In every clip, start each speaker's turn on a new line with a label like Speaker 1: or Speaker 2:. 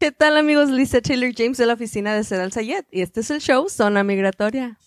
Speaker 1: ¿Qué tal amigos? Lisa Taylor James de la oficina de Sedal Sayed y este es el show Zona Migratoria.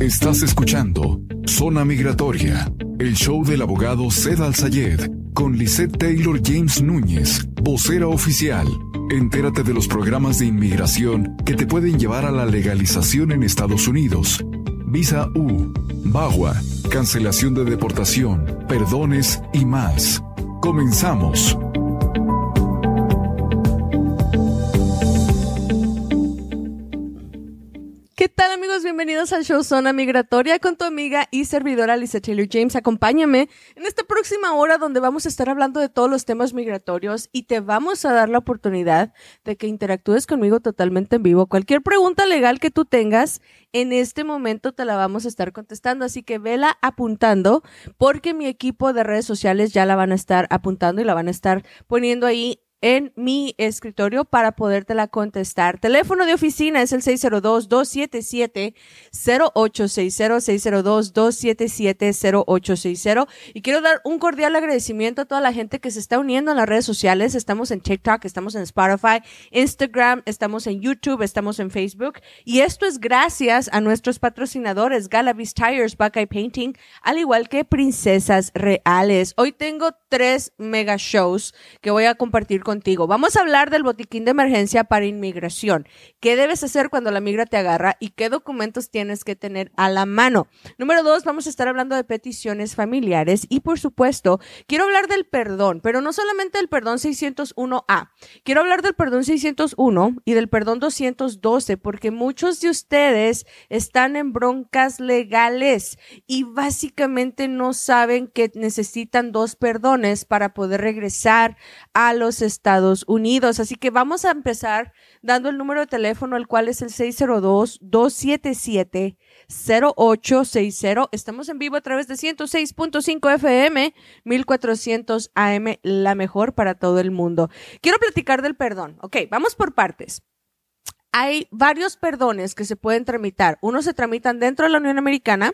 Speaker 2: Estás escuchando Zona Migratoria, el show del abogado Sedal Sayed con Lisette Taylor James Núñez, vocera oficial. Entérate de los programas de inmigración que te pueden llevar a la legalización en Estados Unidos. Visa U, BAGUA, cancelación de deportación, perdones y más. Comenzamos.
Speaker 1: Amigos? Bienvenidos al show Zona Migratoria con tu amiga y servidora Lisa Taylor James. Acompáñame en esta próxima hora donde vamos a estar hablando de todos los temas migratorios y te vamos a dar la oportunidad de que interactúes conmigo totalmente en vivo. Cualquier pregunta legal que tú tengas, en este momento te la vamos a estar contestando. Así que vela apuntando porque mi equipo de redes sociales ya la van a estar apuntando y la van a estar poniendo ahí en mi escritorio para podértela contestar. Teléfono de oficina es el 602-277-0860, 602-277-0860. Y quiero dar un cordial agradecimiento a toda la gente que se está uniendo en las redes sociales. Estamos en TikTok, estamos en Spotify, Instagram, estamos en YouTube, estamos en Facebook. Y esto es gracias a nuestros patrocinadores, Galavis Tires, Buckeye Painting, al igual que Princesas Reales. Hoy tengo tres mega shows que voy a compartir con contigo. Vamos a hablar del botiquín de emergencia para inmigración. ¿Qué debes hacer cuando la migra te agarra y qué documentos tienes que tener a la mano? Número dos, vamos a estar hablando de peticiones familiares y por supuesto, quiero hablar del perdón, pero no solamente del perdón 601A. Quiero hablar del perdón 601 y del perdón 212 porque muchos de ustedes están en broncas legales y básicamente no saben que necesitan dos perdones para poder regresar a los Estados Estados Unidos. Así que vamos a empezar dando el número de teléfono, el cual es el 602-277-0860. Estamos en vivo a través de 106.5 FM, 1400 AM, la mejor para todo el mundo. Quiero platicar del perdón. Ok, vamos por partes hay varios perdones que se pueden tramitar. Unos se tramitan dentro de la Unión Americana,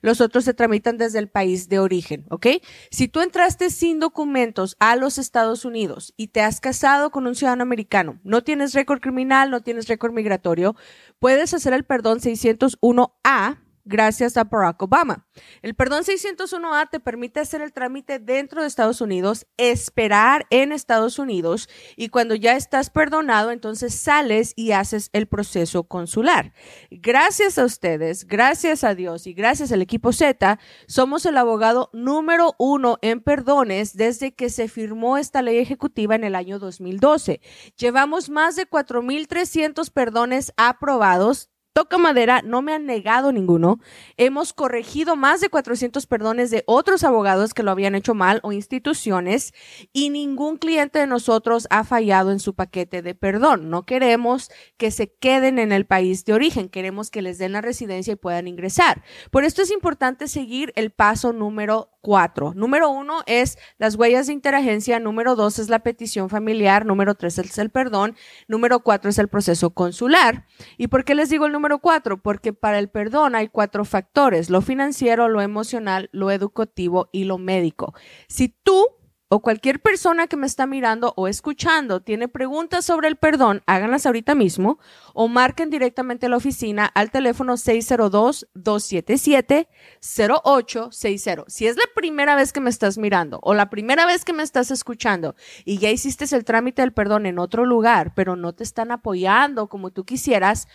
Speaker 1: los otros se tramitan desde el país de origen, ¿ok? Si tú entraste sin documentos a los Estados Unidos y te has casado con un ciudadano americano, no tienes récord criminal, no tienes récord migratorio, puedes hacer el perdón 601A gracias a Barack Obama. El perdón 601A te permite hacer el trámite dentro de Estados Unidos, esperar en Estados Unidos y cuando ya estás perdonado, entonces sales y haces el proceso consular. Gracias a ustedes, gracias a Dios y gracias al equipo Z, somos el abogado número uno en perdones desde que se firmó esta ley ejecutiva en el año 2012. Llevamos más de 4.300 perdones aprobados toca madera, no me han negado ninguno. Hemos corregido más de 400 perdones de otros abogados que lo habían hecho mal o instituciones y ningún cliente de nosotros ha fallado en su paquete de perdón. No queremos que se queden en el país de origen, queremos que les den la residencia y puedan ingresar. Por esto es importante seguir el paso número cuatro. Número uno es las huellas de interagencia, número dos es la petición familiar, número tres es el perdón, número cuatro es el proceso consular. ¿Y por qué les digo el número cuatro? Porque para el perdón hay cuatro factores, lo financiero, lo emocional, lo educativo y lo médico. Si tú o cualquier persona que me está mirando o escuchando tiene preguntas sobre el perdón, háganlas ahorita mismo o marquen directamente a la oficina al teléfono 602-277-0860. Si es la primera vez que me estás mirando o la primera vez que me estás escuchando y ya hiciste el trámite del perdón en otro lugar, pero no te están apoyando como tú quisieras,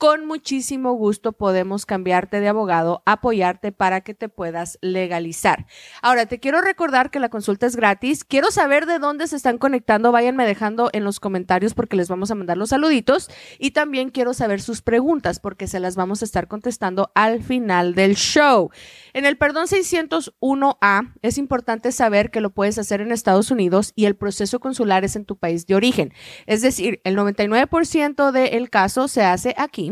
Speaker 1: con muchísimo gusto podemos cambiarte de abogado, apoyarte para que te puedas legalizar. Ahora, te quiero recordar que la consulta es gratis. Quiero saber de dónde se están conectando. Váyanme dejando en los comentarios porque les vamos a mandar los saluditos. Y también quiero saber sus preguntas porque se las vamos a estar contestando al final del show. En el perdón 601A es importante saber que lo puedes hacer en Estados Unidos y el proceso consular es en tu país de origen. Es decir, el 99% del caso se hace aquí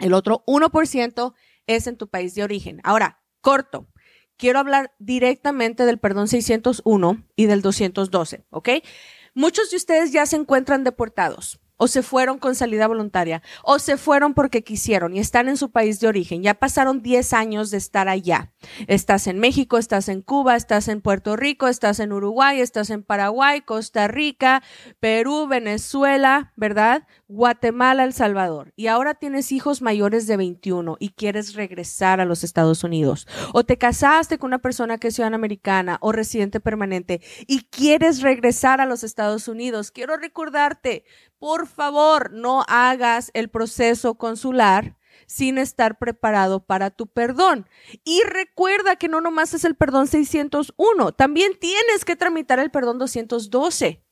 Speaker 1: el otro 1% es en tu país de origen. Ahora, corto. Quiero hablar directamente del perdón 601 y del 212, ¿ok? Muchos de ustedes ya se encuentran deportados. O se fueron con salida voluntaria, o se fueron porque quisieron y están en su país de origen. Ya pasaron 10 años de estar allá. Estás en México, estás en Cuba, estás en Puerto Rico, estás en Uruguay, estás en Paraguay, Costa Rica, Perú, Venezuela, ¿verdad? Guatemala, El Salvador. Y ahora tienes hijos mayores de 21 y quieres regresar a los Estados Unidos. O te casaste con una persona que es ciudadana americana o residente permanente y quieres regresar a los Estados Unidos. Quiero recordarte, por favor, no hagas el proceso consular sin estar preparado para tu perdón. Y recuerda que no nomás es el perdón 601, también tienes que tramitar el perdón 212.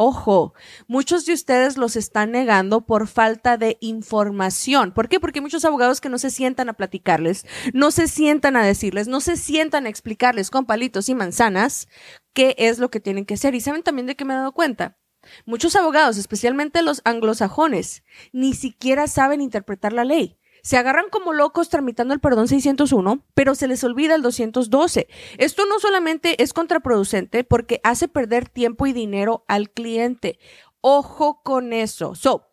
Speaker 1: Ojo, muchos de ustedes los están negando por falta de información. ¿Por qué? Porque muchos abogados que no se sientan a platicarles, no se sientan a decirles, no se sientan a explicarles con palitos y manzanas qué es lo que tienen que hacer. Y saben también de qué me he dado cuenta. Muchos abogados, especialmente los anglosajones, ni siquiera saben interpretar la ley. Se agarran como locos tramitando el perdón 601, pero se les olvida el 212. Esto no solamente es contraproducente porque hace perder tiempo y dinero al cliente. Ojo con eso. So,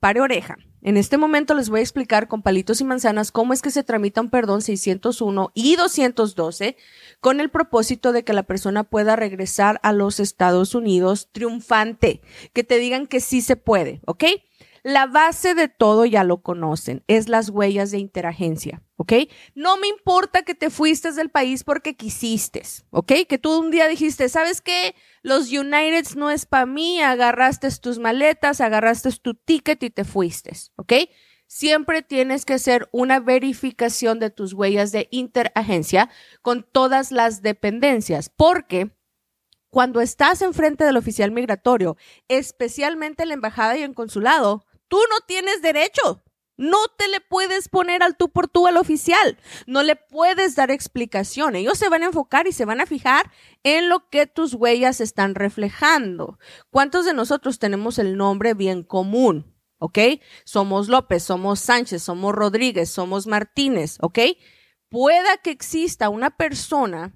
Speaker 1: pare oreja. En este momento les voy a explicar con palitos y manzanas cómo es que se tramita un perdón 601 y 212 con el propósito de que la persona pueda regresar a los Estados Unidos triunfante, que te digan que sí se puede, ¿ok? La base de todo ya lo conocen, es las huellas de interagencia, ¿ok? No me importa que te fuiste del país porque quisiste, ¿ok? Que tú un día dijiste, ¿sabes qué? Los Uniteds no es para mí, agarraste tus maletas, agarraste tu ticket y te fuiste, ¿ok? Siempre tienes que hacer una verificación de tus huellas de interagencia con todas las dependencias, porque cuando estás enfrente del oficial migratorio, especialmente en la embajada y en consulado, Tú no tienes derecho. No te le puedes poner al tú por tú al oficial. No le puedes dar explicación. Ellos se van a enfocar y se van a fijar en lo que tus huellas están reflejando. ¿Cuántos de nosotros tenemos el nombre bien común? ¿Ok? Somos López, somos Sánchez, somos Rodríguez, somos Martínez. ¿Ok? Pueda que exista una persona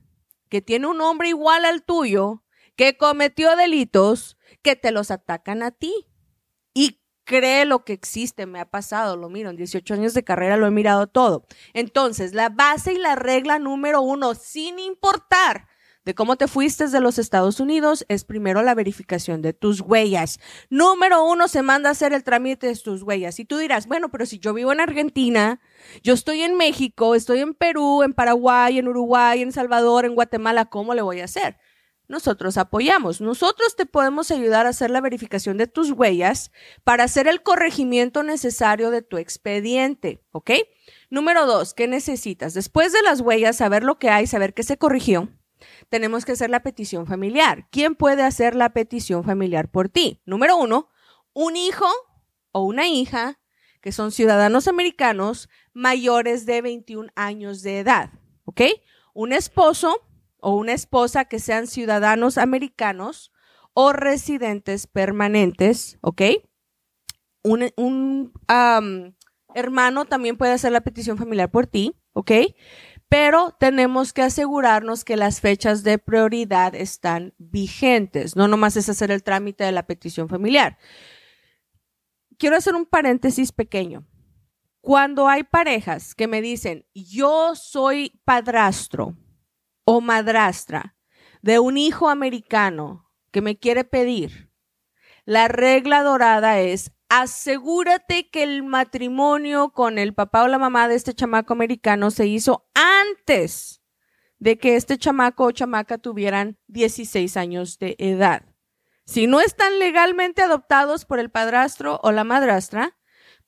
Speaker 1: que tiene un nombre igual al tuyo, que cometió delitos, que te los atacan a ti. Y cree lo que existe, me ha pasado, lo miro, en 18 años de carrera lo he mirado todo. Entonces, la base y la regla número uno, sin importar de cómo te fuiste de los Estados Unidos, es primero la verificación de tus huellas. Número uno, se manda a hacer el trámite de tus huellas. Y tú dirás, bueno, pero si yo vivo en Argentina, yo estoy en México, estoy en Perú, en Paraguay, en Uruguay, en Salvador, en Guatemala, ¿cómo le voy a hacer? Nosotros apoyamos. Nosotros te podemos ayudar a hacer la verificación de tus huellas para hacer el corregimiento necesario de tu expediente, ¿ok? Número dos, ¿qué necesitas? Después de las huellas, saber lo que hay, saber qué se corrigió, tenemos que hacer la petición familiar. ¿Quién puede hacer la petición familiar por ti? Número uno, un hijo o una hija que son ciudadanos americanos mayores de 21 años de edad, ¿ok? Un esposo o una esposa que sean ciudadanos americanos o residentes permanentes, ¿ok? Un, hermano también puede hacer la petición familiar por ti, ¿ok? Pero tenemos que asegurarnos que las fechas de prioridad están vigentes. No nomás es hacer el trámite de la petición familiar. Quiero hacer un paréntesis pequeño. Cuando hay parejas que me dicen, yo soy padrastro, o madrastra de un hijo americano que me quiere pedir, la regla dorada es asegúrate que el matrimonio con el papá o la mamá de este chamaco americano se hizo antes de que este chamaco o chamaca tuvieran 16 años de edad. Si no están legalmente adoptados por el padrastro o la madrastra,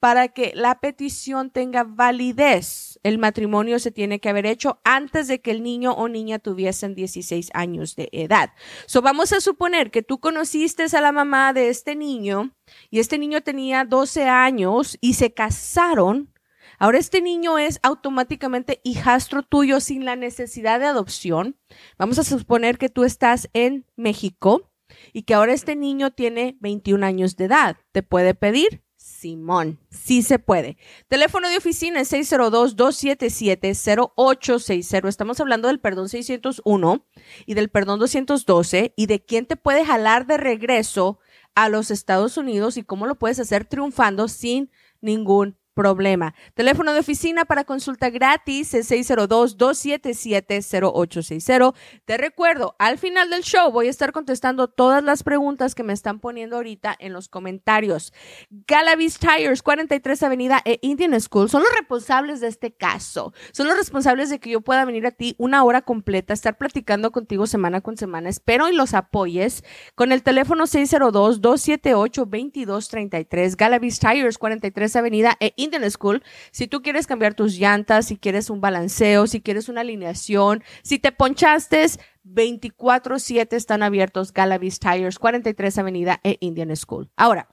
Speaker 1: para que la petición tenga validez, el matrimonio se tiene que haber hecho antes de que el niño o niña tuviesen 16 años de edad. So vamos a suponer que tú conociste a la mamá de este niño y este niño tenía 12 años y se casaron. Ahora este niño es automáticamente hijastro tuyo sin la necesidad de adopción. Vamos a suponer que tú estás en México y que ahora este niño tiene 21 años de edad. ¿Te puede pedir? Simón, sí se puede. Teléfono de oficina es 602-277-0860. Estamos hablando del perdón 601 y del perdón 212 y de quién te puede jalar de regreso a los Estados Unidos y cómo lo puedes hacer triunfando sin ningún problema. Teléfono de oficina para consulta gratis es 602-277-0860. Te recuerdo, al final del show voy a estar contestando todas las preguntas que me están poniendo ahorita en los comentarios. Galavis Tires, 43 Avenida e Indian School, son los responsables de este caso. Son los responsables de que yo pueda venir a ti una hora completa, estar platicando contigo semana con semana. Espero y los apoyes con el teléfono 602-278-2233. Galavis Tires, 43 Avenida e Indian School, si tú quieres cambiar tus llantas, si quieres un balanceo, si quieres una alineación, si te ponchaste, 24-7 están abiertos Galavis Tires, 43 Avenida e Indian School. Ahora,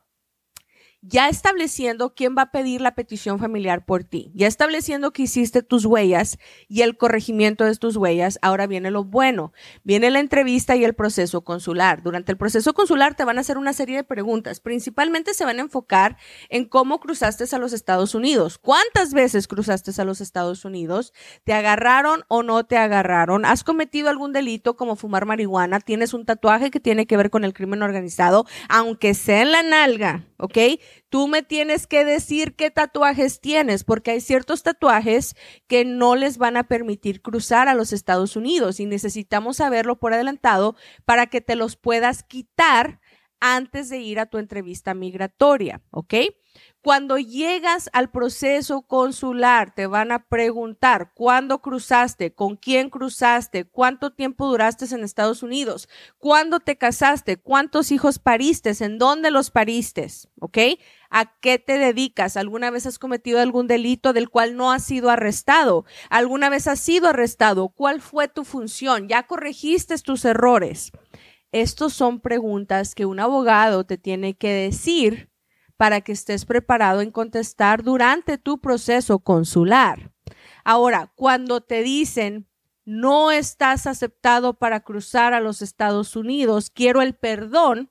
Speaker 1: ya estableciendo quién va a pedir la petición familiar por ti, ya estableciendo que hiciste tus huellas y el corregimiento de tus huellas, ahora viene lo bueno, viene la entrevista y el proceso consular. Durante el proceso consular te van a hacer una serie de preguntas, principalmente se van a enfocar en cómo cruzaste a los Estados Unidos, cuántas veces cruzaste a los Estados Unidos, te agarraron o no te agarraron, has cometido algún delito como fumar marihuana, tienes un tatuaje que tiene que ver con el crimen organizado, aunque sea en la nalga, ¿ok? Tú me tienes que decir qué tatuajes tienes, porque hay ciertos tatuajes que no les van a permitir cruzar a los Estados Unidos y necesitamos saberlo por adelantado para que te los puedas quitar antes de ir a tu entrevista migratoria, ¿ok? Cuando llegas al proceso consular, te van a preguntar cuándo cruzaste, con quién cruzaste, cuánto tiempo duraste en Estados Unidos, cuándo te casaste, cuántos hijos pariste, en dónde los pariste, ¿ok? ¿A qué te dedicas? ¿Alguna vez has cometido algún delito del cual no has sido arrestado? ¿Alguna vez has sido arrestado? ¿Cuál fue tu función? ¿Ya corregiste tus errores? Estos son preguntas que un abogado te tiene que decir para que estés preparado en contestar durante tu proceso consular. Ahora, cuando te dicen no estás aceptado para cruzar a los Estados Unidos, quiero el perdón,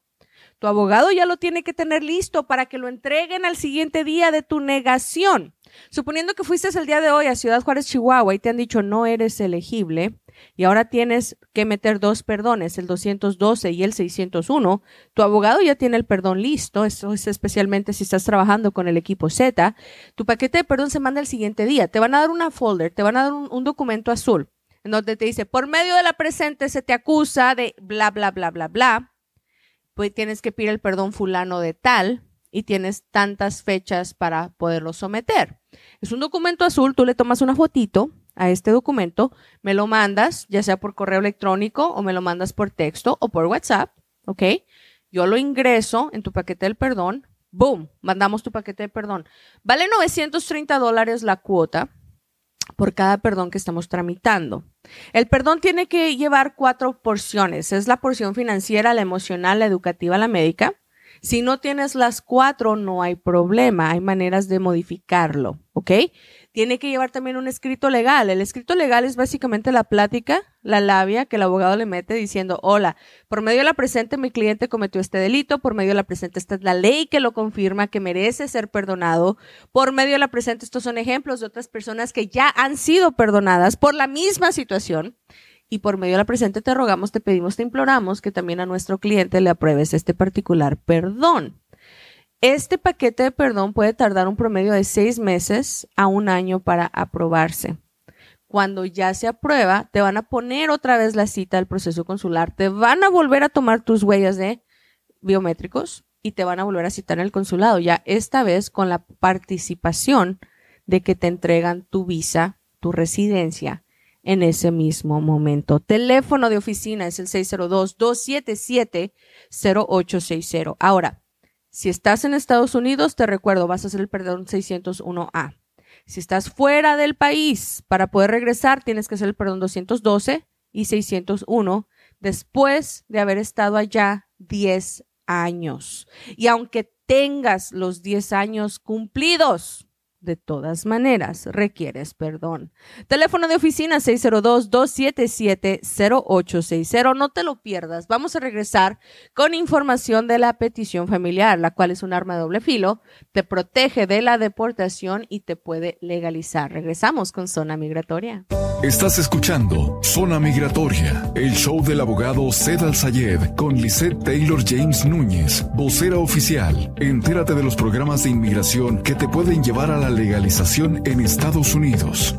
Speaker 1: tu abogado ya lo tiene que tener listo para que lo entreguen al siguiente día de tu negación. Suponiendo que fuiste el día de hoy a Ciudad Juárez, Chihuahua y te han dicho no eres elegible, y ahora tienes que meter dos perdones, el 212 y el 601, tu abogado ya tiene el perdón listo, eso es especialmente si estás trabajando con el equipo Z, tu paquete de perdón se manda el siguiente día, te van a dar una folder, te van a dar un, documento azul, en donde te dice, por medio de la presente se te acusa de bla, bla, bla, bla, bla, pues tienes que pedir el perdón fulano de tal y tienes tantas fechas para poderlo someter. Es un documento azul, tú le tomas una fotito, a este documento, me lo mandas, ya sea por correo electrónico o me lo mandas por texto o por WhatsApp, ¿ok? Yo lo ingreso en tu paquete del perdón, boom, mandamos tu paquete de perdón. Vale 930 dólares la cuota por cada perdón que estamos tramitando. El perdón tiene que llevar cuatro porciones. Es la porción financiera, la emocional, la educativa, la médica. Si no tienes las cuatro, no hay problema. Hay maneras de modificarlo, ¿ok? tiene que llevar también un escrito legal. El escrito legal es básicamente la plática, la labia que el abogado le mete diciendo, hola, por medio de la presente mi cliente cometió este delito, por medio de la presente esta es la ley que lo confirma, que merece ser perdonado, por medio de la presente estos son ejemplos de otras personas que ya han sido perdonadas por la misma situación. Y por medio de la presente te rogamos, te pedimos, te imploramos que también a nuestro cliente le apruebes este particular perdón. Este paquete de perdón puede tardar un promedio de seis meses a un año para aprobarse. Cuando ya se aprueba, te van a poner otra vez la cita al proceso consular, te van a volver a tomar tus huellas de biométricos y te van a volver a citar en el consulado, ya esta vez con la participación de que te entregan tu visa, tu residencia en ese mismo momento. Teléfono de oficina es el 602-277-0860. Ahora, si estás en Estados Unidos, te recuerdo, vas a hacer el perdón 601A. Si estás fuera del país, para poder regresar, tienes que hacer el perdón 212 y 601 después de haber estado allá 10 años. Y aunque tengas los 10 años cumplidos, de todas maneras, requieres perdón. Teléfono de oficina 602-277-0860. No te lo pierdas. Vamos a regresar con información de la petición familiar, la cual es un arma de doble filo, te protege de la deportación y te puede legalizar. Regresamos con Zona Migratoria.
Speaker 2: Estás escuchando Zona Migratoria, el show del abogado Zed Al Sayed con Lisette Taylor James Núñez, vocera oficial. Entérate de los programas de inmigración que te pueden llevar a legalización en Estados Unidos.